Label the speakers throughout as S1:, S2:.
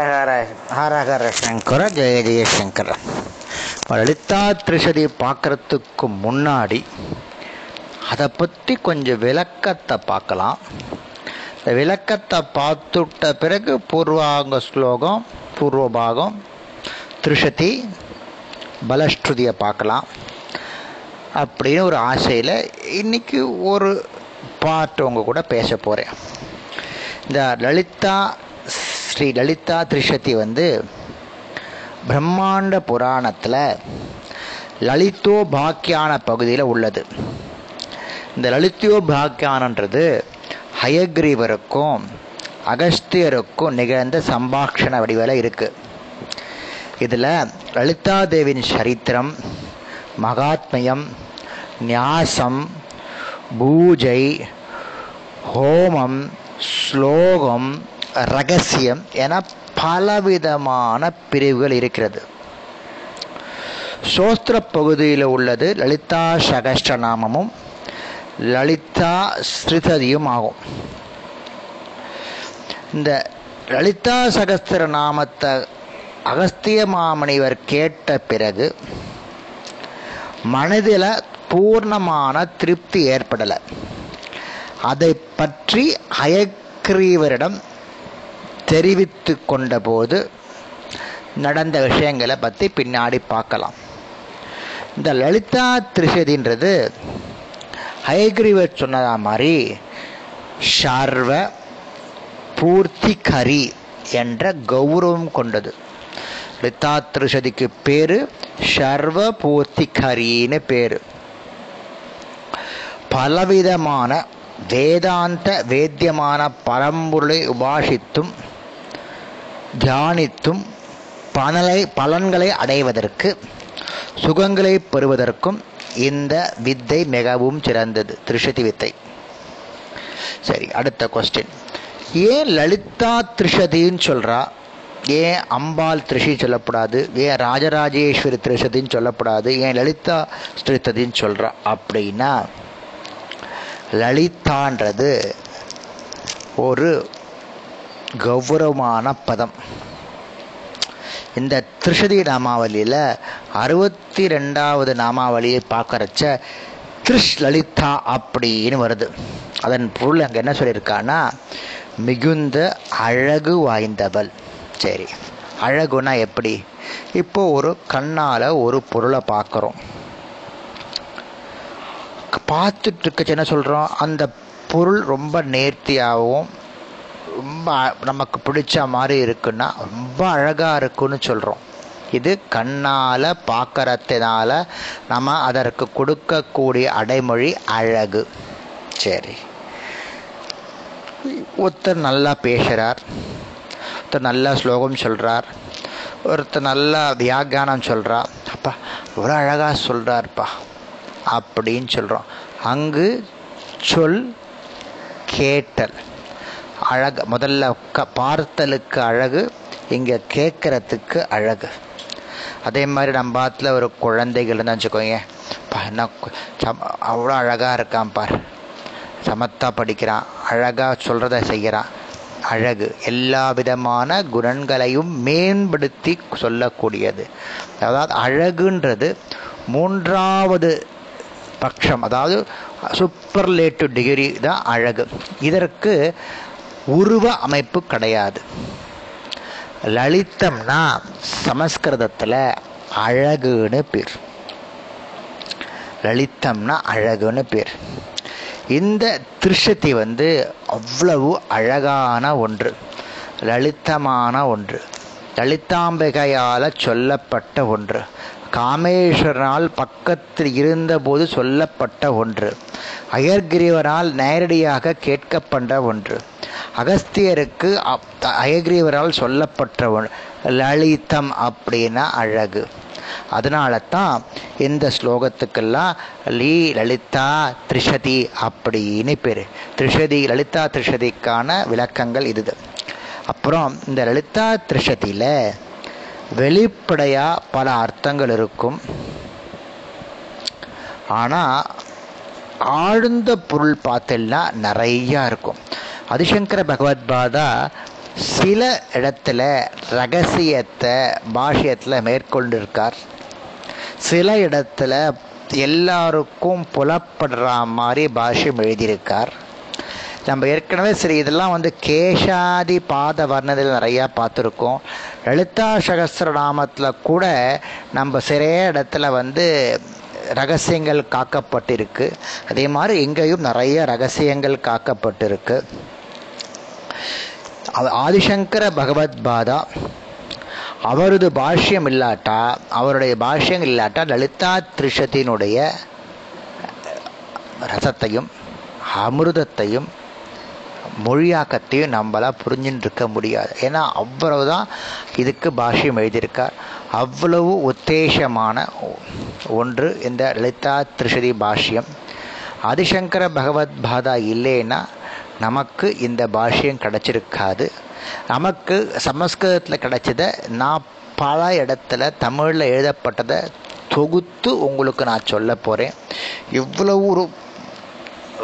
S1: ஹரஹர ஹர ஹர சங்கர ஜெய ஜெயசங்கர லலிதா திரிசதி பார்க்கறதுக்கு முன்னாடி அதை பற்றி கொஞ்சம் விளக்கத்தை பார்க்கலாம் இந்த விளக்கத்தை பார்த்துட்ட பிறகு பூர்வாங்க ஸ்லோகம் பூர்வ பாகம் திரிசதி பலஸ்ருதியை பார்க்கலாம் அப்படின்னு ஒரு ஆசையில் இன்னைக்கு ஒரு பாட்டு உங்க கூட பேச போகிறேன் இந்த லலிதா ஸ்ரீ லலிதா திரிஷதி வந்து பிரம்மாண்ட புராணத்தில் லலித்தோ பாக்கியான பகுதியில் உள்ளது. இந்த லலிதோ பாக்கியானன்றது ஹயக்ரீவருக்கும் அகஸ்தியருக்கும் நிகழ்ந்த சம்பாஷண வடிவில் இருக்குது இதில் லலிதாதேவின் சரித்திரம் மகாத்மியம் நியாசம் பூஜை ஹோமம் ஸ்லோகம் ரகசியம் என பலவிதமான பிரிவுகள் இருக்கிறது. சோஸ்திர பகுதியில் உள்ளது லலிதா சகஸ்ட நாமமும் லலிதா ஸ்ரிததியும் ஆகும். இந்த லலிதா சகஸ்திர நாமத்தை அகஸ்திய மாமணிவர் கேட்ட பிறகு மனதில் பூர்ணமான திருப்தி ஏற்படலை. அதை பற்றி ஹயக்ரீவரிடம் தெரிவித்து கொண்டபோது நடந்த விஷயங்களை பற்றி பின்னாடி பார்க்கலாம். இந்த லலிதா திரிசதின்றது ஹயக்ரீவர் சொன்னதா மாதிரி ஷர்வ பூர்த்தி கரி என்ற கௌரவம் கொண்டது. லலிதா திரிசதிக்கு பேரு சர்வ பூர்த்தி கரின்னு பேரு. பலவிதமான வேதாந்த வேத்தியமான பரம்பொருளை உபாசித்தும் தியானித்தும் பலனை பலன்களை அடைவதற்கு சுகங்களை பெறுவதற்கும் இந்த வித்தை மிகவும் சிறந்தது. திருஷதி வித்தை. சரி அடுத்த கொஸ்டின் ஏன் லலிதா திரிஷதின்னு சொல்கிறா ஏன் அம்பாள் திரிஷி சொல்லப்படாது? ஏன் ராஜராஜேஸ்வரி திருஷதின்னு சொல்லப்படாது? ஏன் லலிதா திருஷதின்னு சொல்கிறா அப்படின்னா லலிதான்றது ஒரு கௌரவமான பதம். இந்த திருஷதி நாமாவளியில் அறுபத்தி ரெண்டாவது நாமாவளியை பார்க்கறச்ச திருஷ் லலிதா அப்படின்னு வருது. அதன் பொருள் அங்கே என்ன சொல்லியிருக்கான்னா மிகுந்த அழகு வாய்ந்தவள். சரி அழகுனா எப்படி? இப்போ ஒரு கண்ணால் ஒரு பொருளை பார்க்குறோம். பார்த்துட்டு இருக்கச்சு என்ன சொல்கிறோம் அந்த பொருள் ரொம்ப நேர்த்தியாகவும் ரொம்ப நமக்கு பிடிச்ச மாதிரி இருக்குன்னா ரொம்ப அழகாக இருக்குன்னு சொல்கிறோம் இது கண்ணால் பார்க்கறதுனால நம்ம அதற்கு கொடுக்கக்கூடிய அடைமொழி அழகு. சரி. ஒருத்தர் நல்லா பேசுகிறார் ஒருத்தர் நல்லா ஸ்லோகம் சொல்கிறார் ஒருத்தர் நல்லா வியாக்கியானம் சொல்கிறா அப்பா ஒரு அழகாக சொல்கிறார்ப்பா அப்படின்னு சொல்கிறோம் அங்கு சொல் கேட்டல். அழகு முதல்ல க பார்த்தலுக்கு அழகு இங்கே கேட்குறதுக்கு அழகு. அதே மாதிரி நம்ம பாத்தில் ஒரு குழந்தைகள் இருந்தால் வச்சுக்கோங்க என்ன அவ்வளோ அழகாக இருக்கான் பார். சமத்தா படிக்கிறான் அழகாக சொல்கிறத செய்கிறான். அழகு எல்லா விதமான குணங்களையும் மேம்படுத்தி சொல்லக்கூடியது. அதாவது அழகுன்றது மூன்றாவது பட்சம் அதாவது சூப்பர்லேட்டிவ் டிகிரி தான் அழகு. இதற்கு உருவ அமைப்பு கிடையாது. லலிதம்னா சமஸ்கிருதத்தில் அழகுன்னு பேர். லலிதம்னா அழகுன்னு பேர். இந்த திருஷதி வந்து அவ்வளவு அழகான ஒன்று லலிதமான ஒன்று லலிதாம்பிகையால் சொல்லப்பட்ட ஒன்று காமேஸ்வரனால் பக்கத்தில் இருந்தபோது சொல்லப்பட்ட ஒன்று அயர்கிரிவரால் நேரடியாக கேட்கப்பட்ட ஒன்று. அகஸ்தியருக்கு அப் அயக்ரீவரால் சொல்லப்பட்டவன் லலிதம் அப்படின்னா அழகு. அதனால தான் இந்த ஸ்லோகத்துக்கெல்லாம் லீ லலிதா திரிஷதி அப்படின்னு பேர். திரிஷதி லலிதா திரிஷதிக்கான விளக்கங்கள் இது அப்புறம் இந்த லலிதா திரிஷதியில் வெளிப்படையாக பல அர்த்தங்கள் இருக்கும். ஆனால் ஆழ்ந்த பொருள் பார்த்தீங்கன்னா நிறையா இருக்கும். அதிசங்கர பகவத்பாதா சில இடத்துல ரகசியத்தை பாஷ்யத்தில் மேற்கொண்டிருக்கார். சில இடத்துல எல்லாருக்கும் புலப்படுற மாதிரி பாஷ்யம் எழுதியிருக்கார். நம்ம ஏற்கனவே சரி இதெல்லாம் வந்து கேஷாதி பாத வர்ணத்தில் நிறையா பார்த்துருக்கோம். லலிதா சகசிரநாமத்தில் கூட நம்ம சிறைய இடத்துல வந்து ரகசியங்கள் காக்கப்பட்டிருக்கு. அதே மாதிரி இங்கேயும் நிறைய ரகசியங்கள் காக்கப்பட்டிருக்கு. ஆதிசங்கர பகவத் பாதா அவரது பாஷ்யம் இல்லாட்டா அவருடைய பாஷ்யம் இல்லாட்டா லலிதா திரிஷத்தினுடைய ரசத்தையும் அமிர்தத்தையும் மொழியாக்கத்தையும் நம்மளால் புரிஞ்சுன்னு இருக்க முடியாது. ஏன்னா அவ்வளவுதான் இதுக்கு பாஷ்யம் எழுதியிருக்கார். அவ்வளவு உத்தேசமான ஒன்று இந்த லலிதா திரிஷதி பாஷ்யம். ஆதிசங்கர பகவத் பாதா இல்லைன்னா நமக்கு இந்த பாஷ்யம் கிடச்சிருக்காது. நமக்கு சமஸ்கிருதத்தில் கிடச்சத நான் பல இடத்துல தமிழில் எழுதப்பட்டதை தொகுத்து உங்களுக்கு நான் சொல்ல போகிறேன் இவ்வளவு ஒரு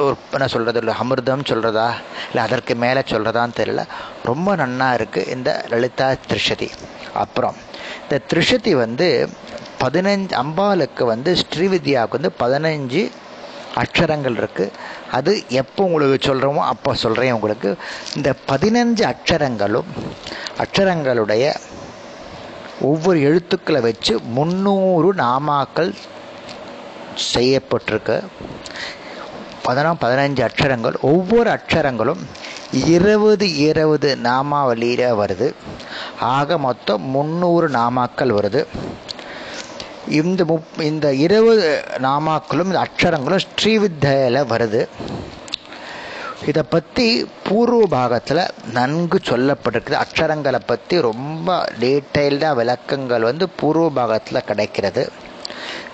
S1: ஒரு என்ன சொல்கிறது இல்லை அமிர்தம் சொல்கிறதா இல்லை அதற்கு மேலே சொல்கிறதான்னு தெரியல. ரொம்ப நன்னா இருக்குது இந்த லலிதா திரிஷதி. அப்புறம் இந்த திரிஷதி வந்து பதினஞ்சு அம்பாளுக்கு வந்து ஸ்ரீவித்யாவுக்கு வந்து பதினஞ்சு அக்ஷரங்கள் இருக்குது அது எப்போ உங்களுக்கு சொல்கிறோமோ அப்போ சொல்கிறேன் உங்களுக்கு. இந்த பதினஞ்சு அக்ஷரங்களும் அக்ஷரங்களுடைய ஒவ்வொரு எழுத்துக்களை வச்சு முந்நூறு நாமாக்கள் செய்யப்பட்டிருக்கு. பதினாம் பதினஞ்சு அக்ஷரங்கள் ஒவ்வொரு அக்ஷரங்களும் இருபது இருபது நாமாவளியில் வருது. ஆக மொத்தம் முந்நூறு நாமாக்கள் வருது. இந்த முப் இந்த இருபது நாமாக்களும் இந்த அக்ஷரங்களும் ஸ்ரீவித்தையில் வருது. இதை பற்றி பூர்வ பாகத்தில் நன்கு சொல்லப்பட்டிருக்குது. அக்ஷரங்களை பற்றி ரொம்ப டீட்டெயில்டாக விளக்கங்கள் வந்து பூர்வ பாகத்தில் கிடைக்கிறது.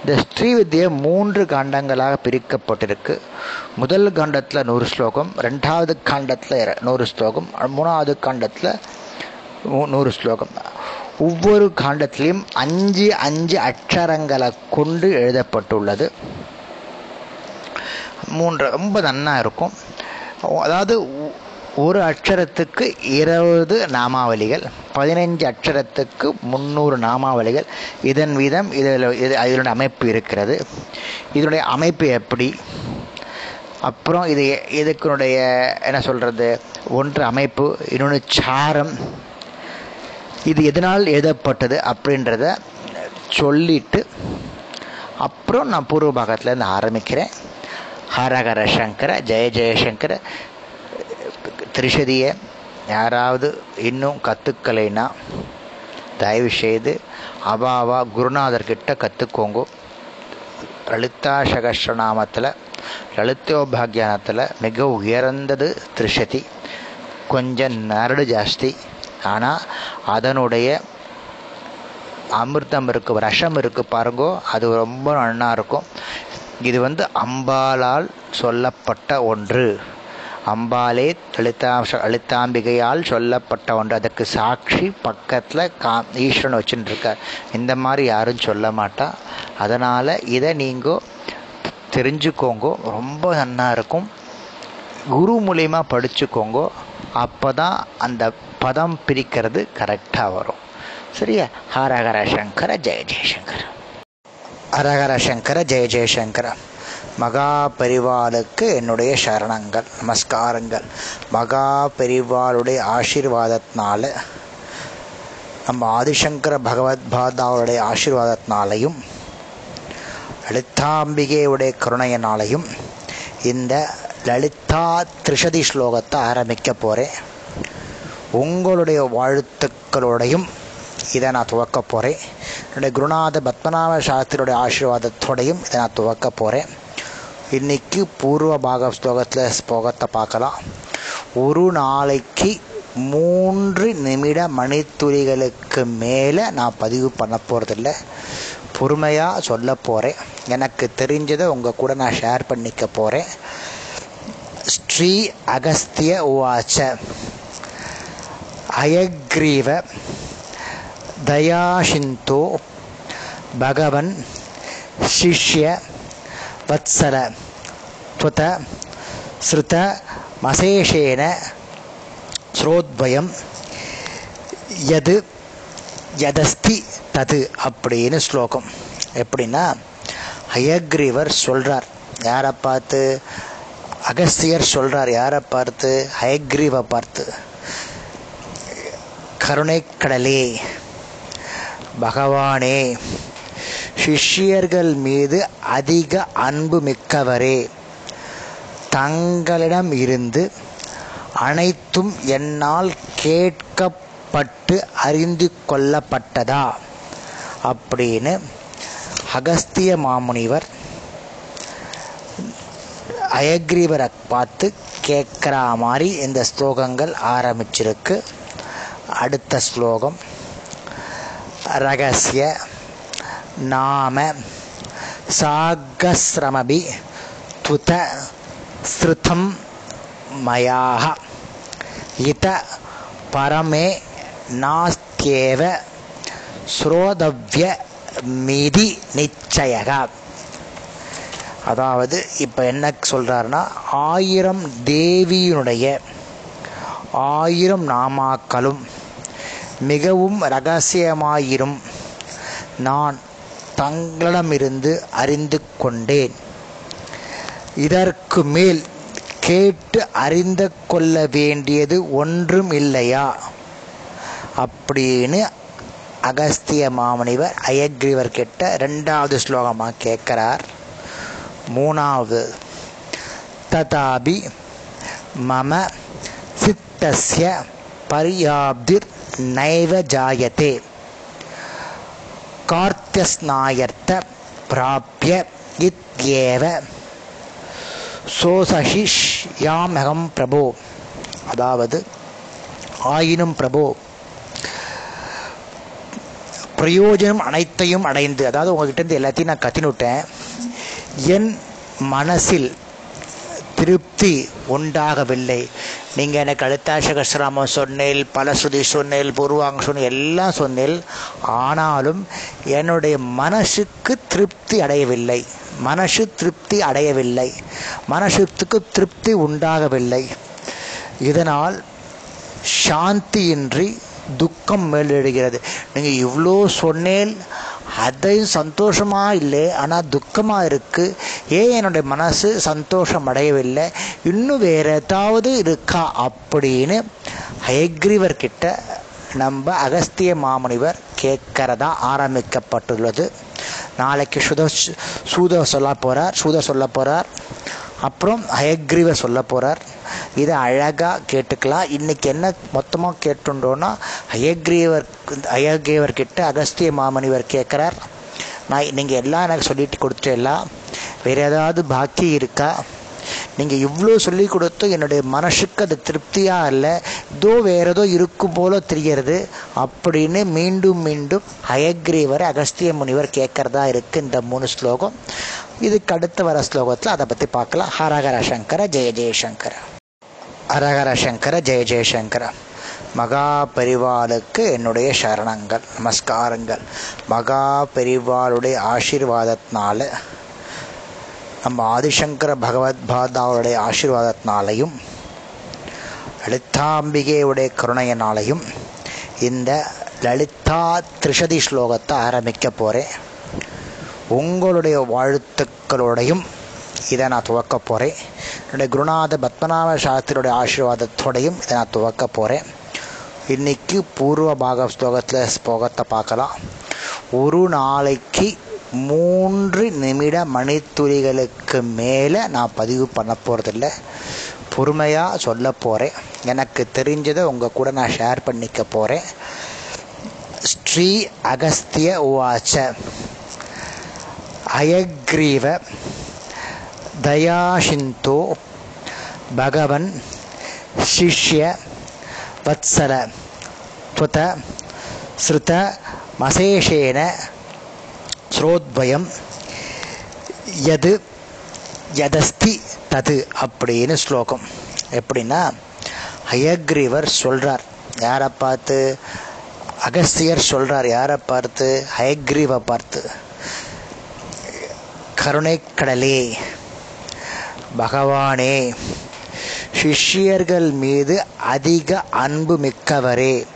S1: இந்த ஸ்ரீவித்யை மூன்று காண்டங்களாக பிரிக்கப்பட்டிருக்கு. முதல் காண்டத்தில் நூறு ஸ்லோகம் ரெண்டாவது காண்டத்தில் நூறு ஸ்லோகம் மூணாவது காண்டத்தில் நூறு ஸ்லோகம். ஒவ்வொரு காண்டத்திலையும் அஞ்சு அஞ்சு அக்ஷரங்களை கொண்டு எழுதப்பட்டுள்ளது. மூன்று ரொம்ப நன்னா இருக்கும். அதாவது ஒரு அக்ஷரத்துக்கு இருபது நாமாவளிகள் பதினைஞ்சு அக்ஷரத்துக்கு முந்நூறு நாமாவளிகள். இதன் வீதம் இதில் இது இதனுடைய அமைப்பு இருக்கிறது. இதனுடைய அமைப்பு எப்படி? அப்புறம் இது இதுக்குனுடைய என்ன சொல்கிறது ஒன்று அமைப்பு இன்னொன்று சாரம். இது எதனால் எழுதப்பட்டது அப்படின்றத சொல்லிட்டு அப்புறம் நான் பூர்வ பாகத்துலேருந்து ஆரம்பிக்கிறேன். ஹரஹர சங்கர ஜெய ஜெயசங்கர திரிஷதியை யாராவது இன்னும் கற்றுக்கலைன்னா தயவு செய்து அவாவா குருநாதர்கிட்ட கற்றுக்கோங்க லலிதா சகஸ்ரநாமத்தில் லலிதோபாகியானத்தில் மிக உயர்ந்தது திரிஷதி. கொஞ்சம் நரடு ஜாஸ்தி. ஆனால் அதனுடைய அமிர்தம் இருக்குது ரசம் இருக்குது பாருங்கோ அது ரொம்ப நன்னா இருக்கும். இது வந்து அம்பாலால் சொல்லப்பட்ட ஒன்று. அம்பாலே லலிதா லலிதாம்பிகையால் சொல்லப்பட்ட ஒன்று. அதுக்கு சாட்சி பக்கத்தில் கா ஈஸ்வரன் வச்சுட்டு இந்த மாதிரி யாரும் சொல்ல மாட்டா. அதனால் இதை நீங்கள் தெரிஞ்சுக்கோங்கோ. ரொம்ப நன்னா இருக்கும். குரு மூலியமாக படிச்சுக்கோங்கோ. அப்போ தான் அந்த பதம் பிரிக்கிறது கரெக்டாக வரும். சரியா? ஹரஹர சங்கர ஜெய ஜெயசங்கர் ஹரஹர சங்கர ஜெய ஜெயசங்கர மகா பெரிவாளுக்கு என்னுடைய சரணங்கள் நமஸ்காரங்கள். மகா பெரிவாளுடைய ஆசீர்வாதத்தினால நம்ம ஆதிசங்கர பகவத் பாதாவுடைய ஆசீர்வாதத்தினாலையும் லலிதாம்பிகையுடைய கருணையினாலையும் இந்த லலிதா திரிஷதி ஸ்லோகத்தை ஆரம்பிக்க போகிறேன் உங்களுடைய வாழ்த்துக்களோடையும் இதை நான் துவக்க போகிறேன் என்னுடைய குருநாத பத்மநாப சாஸ்திரியுடைய ஆசீர்வாதத்தோடையும் இதை நான் துவக்க போகிறேன் இன்னைக்கு பூர்வ பாக ஸ்லோகத்தில் ஸ்லோகத்தை பார்க்கலாம். ஒரு நாளைக்கு மூன்று நிமிட மணித்துளிகளுக்கு மேலே நான் பதிவு பண்ண போகிறதில்ல பொறுமையாக சொல்ல போகிறேன் எனக்கு தெரிஞ்சதை உங்கள் கூட நான் ஷேர் பண்ணிக்க போகிறேன் ஸ்ரீ அகஸ்திய உவாச்ச. அயக்ரீவ தயாஷிந்தோ பகவன் சிஷ்ய வத்சல துவத ஸ்ருத மசேஷேன ஸ்ரோத்வயம் எது எதஸ்தி தது அப்படின்னு ஸ்லோகம். எப்படின்னா ஹயக்ரீவர் சொல்கிறார் யாரை பார்த்து? அகஸ்தியர் சொல்கிறார் யாரை பார்த்து? ஹயக்ரீவை பார்த்து. கருணைக்கடலே பகவானே சிஷ்யர்கள் மீது அதிக அன்பு மிக்கவரே. தங்களிடம் இருந்து அனைத்தும் என்னால் கேட்கப்பட்டு அறிந்து கொள்ளப்பட்டதா? அப்படின்னு அகஸ்திய மாமுனிவர் அயக்ரீவரை பார்த்து கேட்குற மாதிரி இந்த ஸ்லோகங்கள் ஆரம்பிச்சிருக்கு. அடுத்த ஸ்லோகம். ரகசிய நாம சாகசிரமபி துத ஸ்ருதம் மயாக இத பரமே நாஸ்தியேவ ஸ்ரோதவ்ய மிதி நிச்சயக. அதாவது இப்போ என்ன சொல்கிறாருன்னா ஆயிரம் தேவியினுடைய ஆயிரம் நாமாக்களும் மிகவும் ரகசியமாயிரும் நான் தங்களிடமிருந்து அறிந்து கொண்டேன். இதற்கு மேல் கேட்டு அறிந்து கொள்ள வேண்டியது ஒன்றும் இல்லையா? அப்படின்னு அகஸ்திய மாமனிவர் அயக்ரிவர் கிட்ட ரெண்டாவது ஸ்லோகமாக கேட்கிறார். மூணாவது ததாபி மம சித்தஸ்ய பரியாப்திர் நைவ ஜாயத்தே கார்த்தியஸ்நாயர்த்த பிராபிய இத்யேவ சோசஹிஷ் யாமகம் பிரபோ அதாவது ஆயினும் பிரபோ பிரயோஜனம் அனைத்தையும் அடைந்து அதாவது உங்ககிட்ட இருந்து எல்லாத்தையும் நான் கத்தினுட்டேன். என் மனசில் திருப்தி உண்டாகவில்லை. நீங்கள் எனக்கு அழுத்தாசகஸ்ராமம் சொன்னேல் பலஸ்ருதி சொன்னேல் பூர்வாங்க சொன்னேல் எல்லாம் சொன்னேல் ஆனாலும் என்னுடைய மனசுக்கு திருப்தி அடையவில்லை. மனசு திருப்தி அடையவில்லை. மனசுக்கு திருப்தி உண்டாகவில்லை. இதனால் சாந்தியின்றி துக்கம் மேலெழுகிறது. நீங்கள் இவ்வளோ சொன்னேன் அதையும் சந்தோஷமாக இல்லை ஆனால் துக்கமாக இருக்குது ஏன் என்னுடைய மனசு சந்தோஷம் அடையவில்லை இன்னும் வேறு ஏதாவது இருக்கா அப்படின்னு ஹயக்ரீவர்கிட்ட நம்ம அகஸ்திய மாமுனிவர் கேட்கறதா ஆரம்பிக்கப்பட்டுள்ளது. நாளைக்கு சுத சூத சொல்ல போகிறார் சூத சொல்ல போகிறார் அப்புறம் ஹயக்ரீவர் சொல்ல போகிறார் இதை அழகாக கேட்டுக்கலாம். இன்றைக்கி என்ன மொத்தமாக கேட்டுட்டோன்னா அயக்ரீவர் அயக்ரீவர்கிட்ட அகஸ்திய மாமனிவர் கேட்குறார் நான் நீங்கள் எல்லாம் எனக்கு சொல்லிட்டு கொடுத்துட்டேலாம் வேறு ஏதாவது பாக்கி இருக்கா? நீங்கள் இவ்வளோ சொல்லி கொடுத்து என்னுடைய மனசுக்கு அது திருப்தியாக இல்லை ஏதோ வேற ஏதோ இருக்கும் போல தெரிகிறது அப்படின்னு மீண்டும் மீண்டும் அயக்ரீவர் அகஸ்திய முனிவர் கேட்கறதா இருக்குது இந்த மூணு ஸ்லோகம். இதுக்கு அடுத்து வர ஸ்லோகத்தில் அதை பற்றி பார்க்கலாம் ஹரஹர சங்கர ஜெய ஜெயசங்கர ஹரஹர சங்கர ஜெய ஜெயசங்கர மகா பெரிவாளுக்கு என்னுடைய சரணங்கள் நமஸ்காரங்கள். மகா பெரிவாளுடைய ஆசீர்வாதத்தினால நம்ம ஆதிசங்கர பகவத் பாதாவுடைய ஆசீர்வாதத்தினாலையும் லலிதாம்பிகையுடைய கருணையினாலையும் இந்த லலிதா திரிஷதி ஸ்லோகத்தை ஆரம்பிக்க போகிறேன் உங்களுடைய வாழ்த்துக்களோடையும் இதை நான் துவக்க போகிறேன் என்னுடைய குருநாத பத்மநாப சாஸ்திரியுடைய ஆசீர்வாதத்தோடையும் இதை நான் துவக்க போகிறேன் இன்னைக்கு பூர்வ பாக ஸ்லோகத்தில் ஸ்லோகத்தை பார்க்கலாம். ஒரு நாளைக்கு மூன்று நிமிட மணித்துளிகளுக்கு மேலே நான் பதிவு பண்ண போகிறதில்ல பொறுமையாக சொல்ல போகிறேன் எனக்கு தெரிஞ்சதை உங்கள் கூட நான் ஷேர் பண்ணிக்க போகிறேன் ஸ்ரீ அகஸ்திய உவாச்ச அயக்ரீவ தயாஷிந்தோ பகவன் சிஷ்ய வத்சல துவத ஸ்ருத மசேஷேன ஸ்ரோத்வயம் எது எதஸ்தி தது அப்படின்னு ஸ்லோகம். எப்படின்னா ஹயக்ரீவர் சொல்கிறார் யாரை பார்த்து? அகஸ்தியர் சொல்கிறார் யாரை பார்த்து? ஹயக்ரீவை பார்த்து. கருணைக்கடலே பகவானே சிஷ்யர்கள் மீது அதிக அன்பு மிக்கவரே.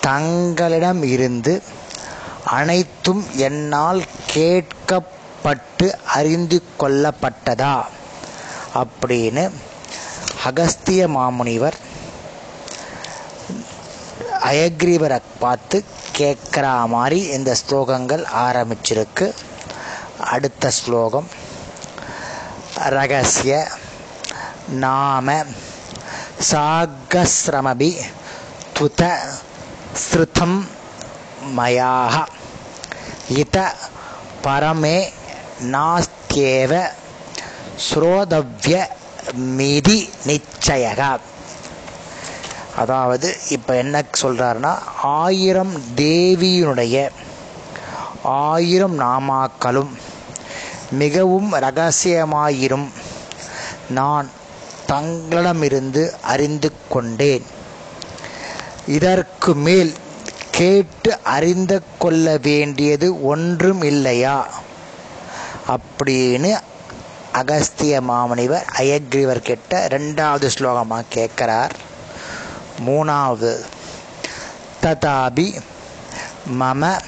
S1: தங்களிடம் இருந்து அனைத்தும் என்னால் கேட்கப்பட்டு அறிந்து கொள்ளப்பட்டதா? அப்படின்னு அகஸ்திய மாமுனிவர் அயக்ரீவரை பார்த்து கேட்குற மாதிரி இந்த ஸ்லோகங்கள் ஆரம்பிச்சிருக்கு. அடுத்த ஸ்லோகம் ரகசிய நாம சாகஸ்ரமபி துத ஸ்ருதம் மயாக. இத பரமே நாஸ்தியேவ ஸ்ரோதவ்ய மிதி நிச்சயக. அதாவது இப்போ என்ன சொல்கிறாருன்னா ஆயிரம் தேவியினுடைய ஆயிரம் நாமாக்களும் மிகவும் ரகசியமாயிரும். நான் தங்களிடமிருந்து அறிந்து கொண்டேன். இதற்கு மேல் கேட்டு அறிந்து கொள்ள வேண்டியது ஒன்றும் இல்லையா? அப்படின்னு அகஸ்திய மாமனிவர் அயக்ரிவர் கிட்ட ரெண்டாவது ஸ்லோகமாக கேட்குறார். மூணாவது ததாபி மம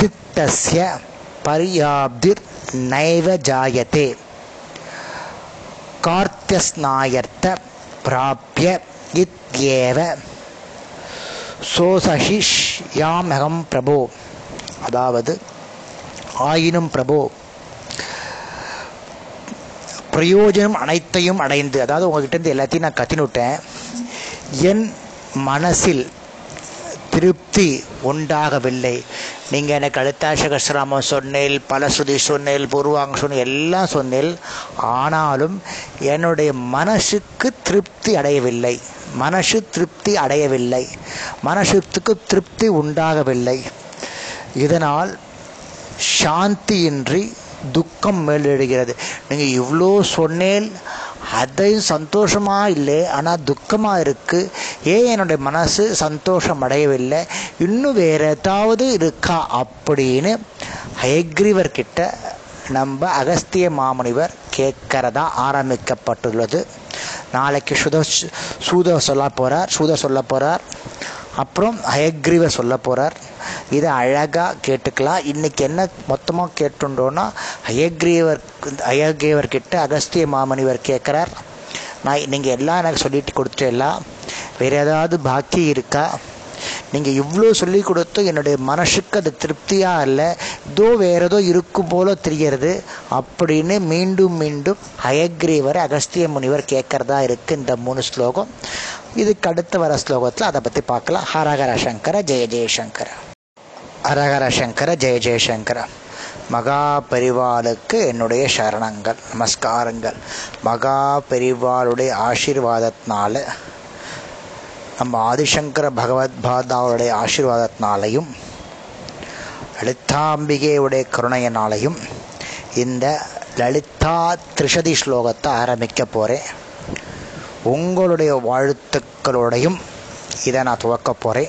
S1: சித்தஸ்ய பரியாப்திர் நைவ ஜாயத்தே கார்த்தியஸ்நாயர்த்த பிராபிய இத்யேவ சோசஷிஷ்யாமகம் பிரபோ. அதாவது ஆயினும் பிரபோ. பிரயோஜனம் அனைத்தையும் அடைந்து அதாவது உங்ககிட்ட இருந்து எல்லாத்தையும் நான் கத்தினுட்டேன். என் மனசில் திருப்தி உண்டாகவில்லை. நீங்கள் எனக்கு அழுத்தாசகசிராமம் சொன்னேல் பலஸ்ருதி சொன்னேல் பூர்வாங்க சொன்னேல் எல்லாம் சொன்னேல் ஆனாலும் என்னுடைய மனசுக்கு திருப்தி அடையவில்லை. மனசு திருப்தி அடையவில்லை. மனசுக்கு திருப்தி உண்டாகவில்லை. இதனால் சாந்தியின்றி துக்கம் மேலெழுகிறது நீங்கள் இவ்வளோ சொன்னேன் அதையும் சந்தோஷமாக இல்லை ஆனால் துக்கமாக இருக்குது ஏன் என்னுடைய மனசு சந்தோஷம் அடையவில்லை இன்னும் வேறு ஏதாவது இருக்கா அப்படின்னு ஹயக்ரீவர் கிட்ட நம்ம அகஸ்திய மாமுனிவர் கேட்கறதா ஆரம்பிக்கப்பட்டுள்ளது. நாளைக்கு சுத சூத சொல்ல போகிறார் சூத சொல்ல போகிறார் அப்புறம் ஹயக்ரீவர் சொல்ல போகிறார் இதை அழகாக கேட்டுக்கலாம். இன்றைக்கி என்ன மொத்தமாக கேட்டுட்டோன்னா அயக்ரீவர் அயக்ரீவர் கிட்ட அகஸ்திய மாமனிவர் கேட்குறார் நான் நீங்கள் எல்லாம் எனக்கு சொல்லிட்டு கொடுத்துடலாம் வேறு ஏதாவது பாக்கி இருக்கா? நீங்கள் இவ்வளோ சொல்லி கொடுத்தும் என்னுடைய மனசுக்கு அது திருப்தியாக இல்லை. இதோ வேறு ஏதோ இருக்கும் போல தெரிகிறது. அப்படின்னு மீண்டும் மீண்டும் அயக்ரீவர் அகஸ்திய முனிவர் கேட்குறதா இருக்குது இந்த மூணு ஸ்லோகம். இதுக்கு அடுத்து வர ஸ்லோகத்தில் அதை பற்றி பார்க்கலாம். ஹரஹர சங்கர ஜெய ஜெயசங்கர ஹரஹர சங்கர ஜெய ஜெயசங்கர மகா பெரிவாளுக்கு என்னுடைய சரணங்கள் நமஸ்காரங்கள். மகா பெரிவாளுடைய ஆசீர்வாதத்தினால நம்ம ஆதிசங்கர பகவத் பாதாவுடைய ஆசீர்வாதத்தினாலையும் லலிதாம்பிகையுடைய கருணையினாலையும் இந்த லலிதா திரிஷதி ஸ்லோகத்தை ஆரம்பிக்க போகிறேன் உங்களுடைய வாழ்த்துக்களோடையும் இதை நான் துவக்க போகிறேன்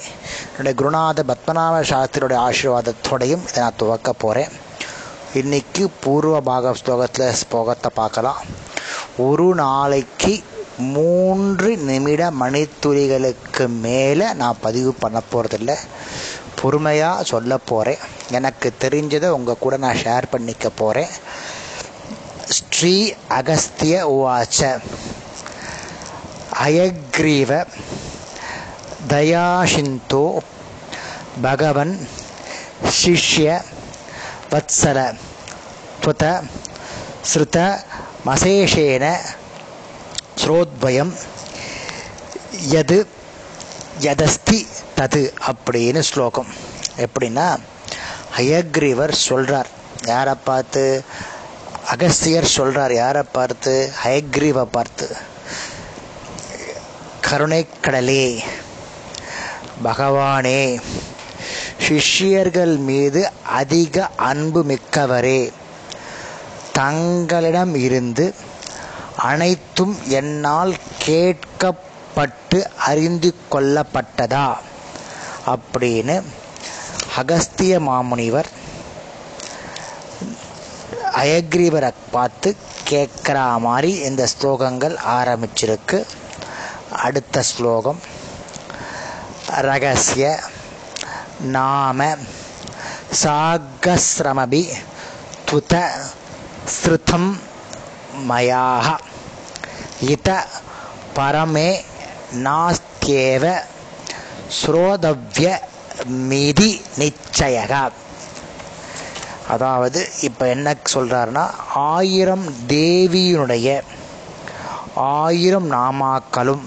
S1: என்னுடைய குருநாத பத்மநாப சாஸ்திரியுடைய ஆசீர்வாதத்தோடையும் இதை நான் துவக்க போகிறேன் இன்னைக்கு பூர்வ பாக ஸ்லோகத்தில் ஸ்லோகத்தை பார்க்கலாம். ஒரு நாளைக்கு மூன்று நிமிட மணித்துளிகளுக்கு மேலே நான் பதிவு பண்ண போகிறதில்ல பொறுமையாக சொல்ல போகிறேன் எனக்கு தெரிஞ்சதை உங்கள் கூட நான் ஷேர் பண்ணிக்க போகிறேன் ஸ்ரீ அகஸ்திய உவாச்ச. அயக்ரீவ தயாஷிந்தோ பகவன் சிஷ்ய வத்சல துவத ஸ்ருத மசேஷேன ஸ்ரோத்வயம் எது யதஸ்தி தது அப்படின்னு ஸ்லோகம். எப்படின்னா ஹயக்ரீவர் சொல்கிறார் யாரை பார்த்து? அகஸ்தியர் சொல்கிறார் யாரை பார்த்து? ஹயக்ரீவை பார்த்து. கருணைக்கடலே பகவானே சிஷ்யர்கள் மீது அதிக அன்பு மிக்கவரே. தங்களிடம் இருந்து அனைத்தும் என்னால் கேட்கப்பட்டு அறிந்து கொள்ளப்பட்டதா? அப்படின்னு அகஸ்திய மாமுனிவர் அயக்ரீவரை பார்த்து கேட்குற மாதிரி இந்த ஸ்லோகங்கள் ஆரம்பிச்சிருக்கு. அடுத்த ஸ்லோகம். ரகசிய நாம சாகசிரமபி துத ஸ்ருதம் மயாக இத பரமே நாஸ்தியேவ ஸ்ரோதவ்ய மிதி நிச்சயக. அதாவது இப்போ என்ன சொல்கிறாருன்னா ஆயிரம் தேவியினுடைய ஆயிரம் நாமாக்களும்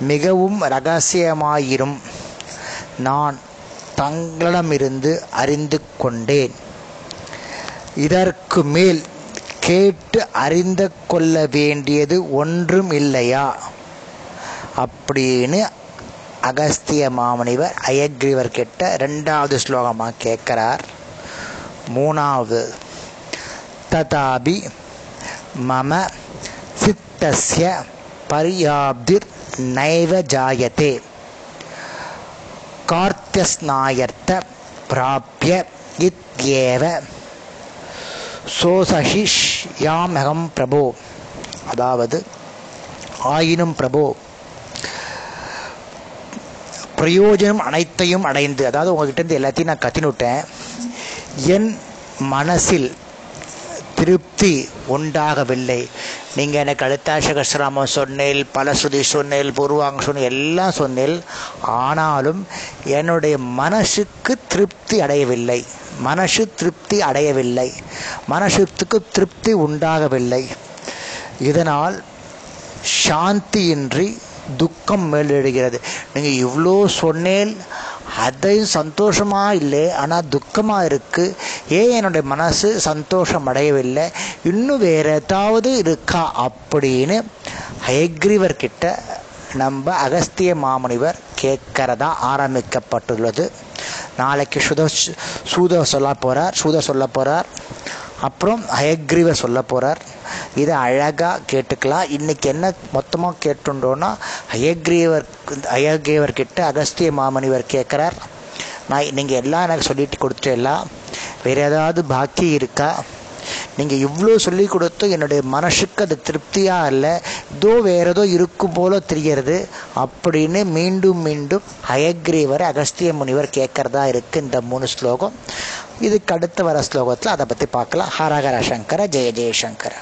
S1: மிகவும் ரகசியமாயிரும் நான் தங்களிடமிருந்து அறிந்து கொண்டேன். இதற்கு மேல் கேட்டு அறிந்து கொள்ள வேண்டியது ஒன்றும் இல்லையா? அப்படின்னு அகஸ்திய மாமனிவர் அயக்ரிவர் கிட்ட ரெண்டாவது ஸ்லோகமாக கேட்குறார். மூணாவது ததாபி மம சித்தஸ்ய பரியாப்திர் நைவ ஜாயத்தே கார்த்தியஸ்நாயர்த்த பிராபிய இத்யேவ சோசஷிஷ்யாமகம் பிரபோ அதாவது ஆயினும் பிரபோ பிரயோஜனம் அனைத்தையும் அடைந்து அதாவது உங்ககிட்ட இருந்து எல்லாத்தையும் நான் கத்தினுட்டேன். என் மனசில் திருப்தி உண்டாகவில்லை. நீங்கள் எனக்கு அழுத்தாசகஸ்ராமம் சொன்னேன் பலஸ்ருதி சொன்னேல் பூர்வாங்க சொன்னேன் எல்லாம் சொன்னேன் ஆனாலும் என்னுடைய மனசுக்கு திருப்தி அடையவில்லை. மனசு திருப்தி அடையவில்லை. மனசுக்கு திருப்தி உண்டாகவில்லை. இதனால் சாந்தியின்றி துக்கம் மேலெழுகிறது நீங்கள் இவ்வளோ சொன்னேன் அதையும் சந்தோஷமாக இல்லை ஆனால் துக்கமாக இருக்குது ஏன் என்னுடைய மனசு சந்தோஷம் அடையவில்லை? இன்னும் வேறு ஏதாவது இருக்கா அப்படின்னு ஹயக்ரீவர்கிட்ட நம்ம அகஸ்திய மாமுனிவர் கேட்கறதா ஆரம்பிக்கப்பட்டுள்ளது. நாளைக்கு சுத சூத சொல்ல போகிறார் சூத சொல்ல போகிறார் அப்புறம் ஹயக்ரீவர் சொல்ல போகிறார் இதை அழகாக கேட்டுக்கலாம். இன்றைக்கி என்ன மொத்தமாக கேட்டுட்டோன்னா ஹயக்ரீவர் ஹயக்ரீவர் கிட்ட அகஸ்திய மாமனிவர் கேட்குறார் நான் நீங்கள் எல்லாம் எனக்கு சொல்லிட்டு கொடுத்துட்டேலாம் வேறு ஏதாவது பாக்கி இருக்கா? நீங்கள் இவ்வளோ சொல்லி கொடுத்தும் என்னுடைய மனசுக்கு அது திருப்தியாக இல்லை இதோ வேறு ஏதோ இருக்கும் போல தெரிகிறது அப்படின்னு மீண்டும் மீண்டும் ஹயக்ரீவர் அகஸ்திய முனிவர் கேட்குறதா இருக்குது இந்த மூணு ஸ்லோகம். இதுக்கு அடுத்து வர ஸ்லோகத்தில் அதை பற்றி பார்க்கலாம். ஹரஹர சங்கர ஜெய ஜெயசங்கர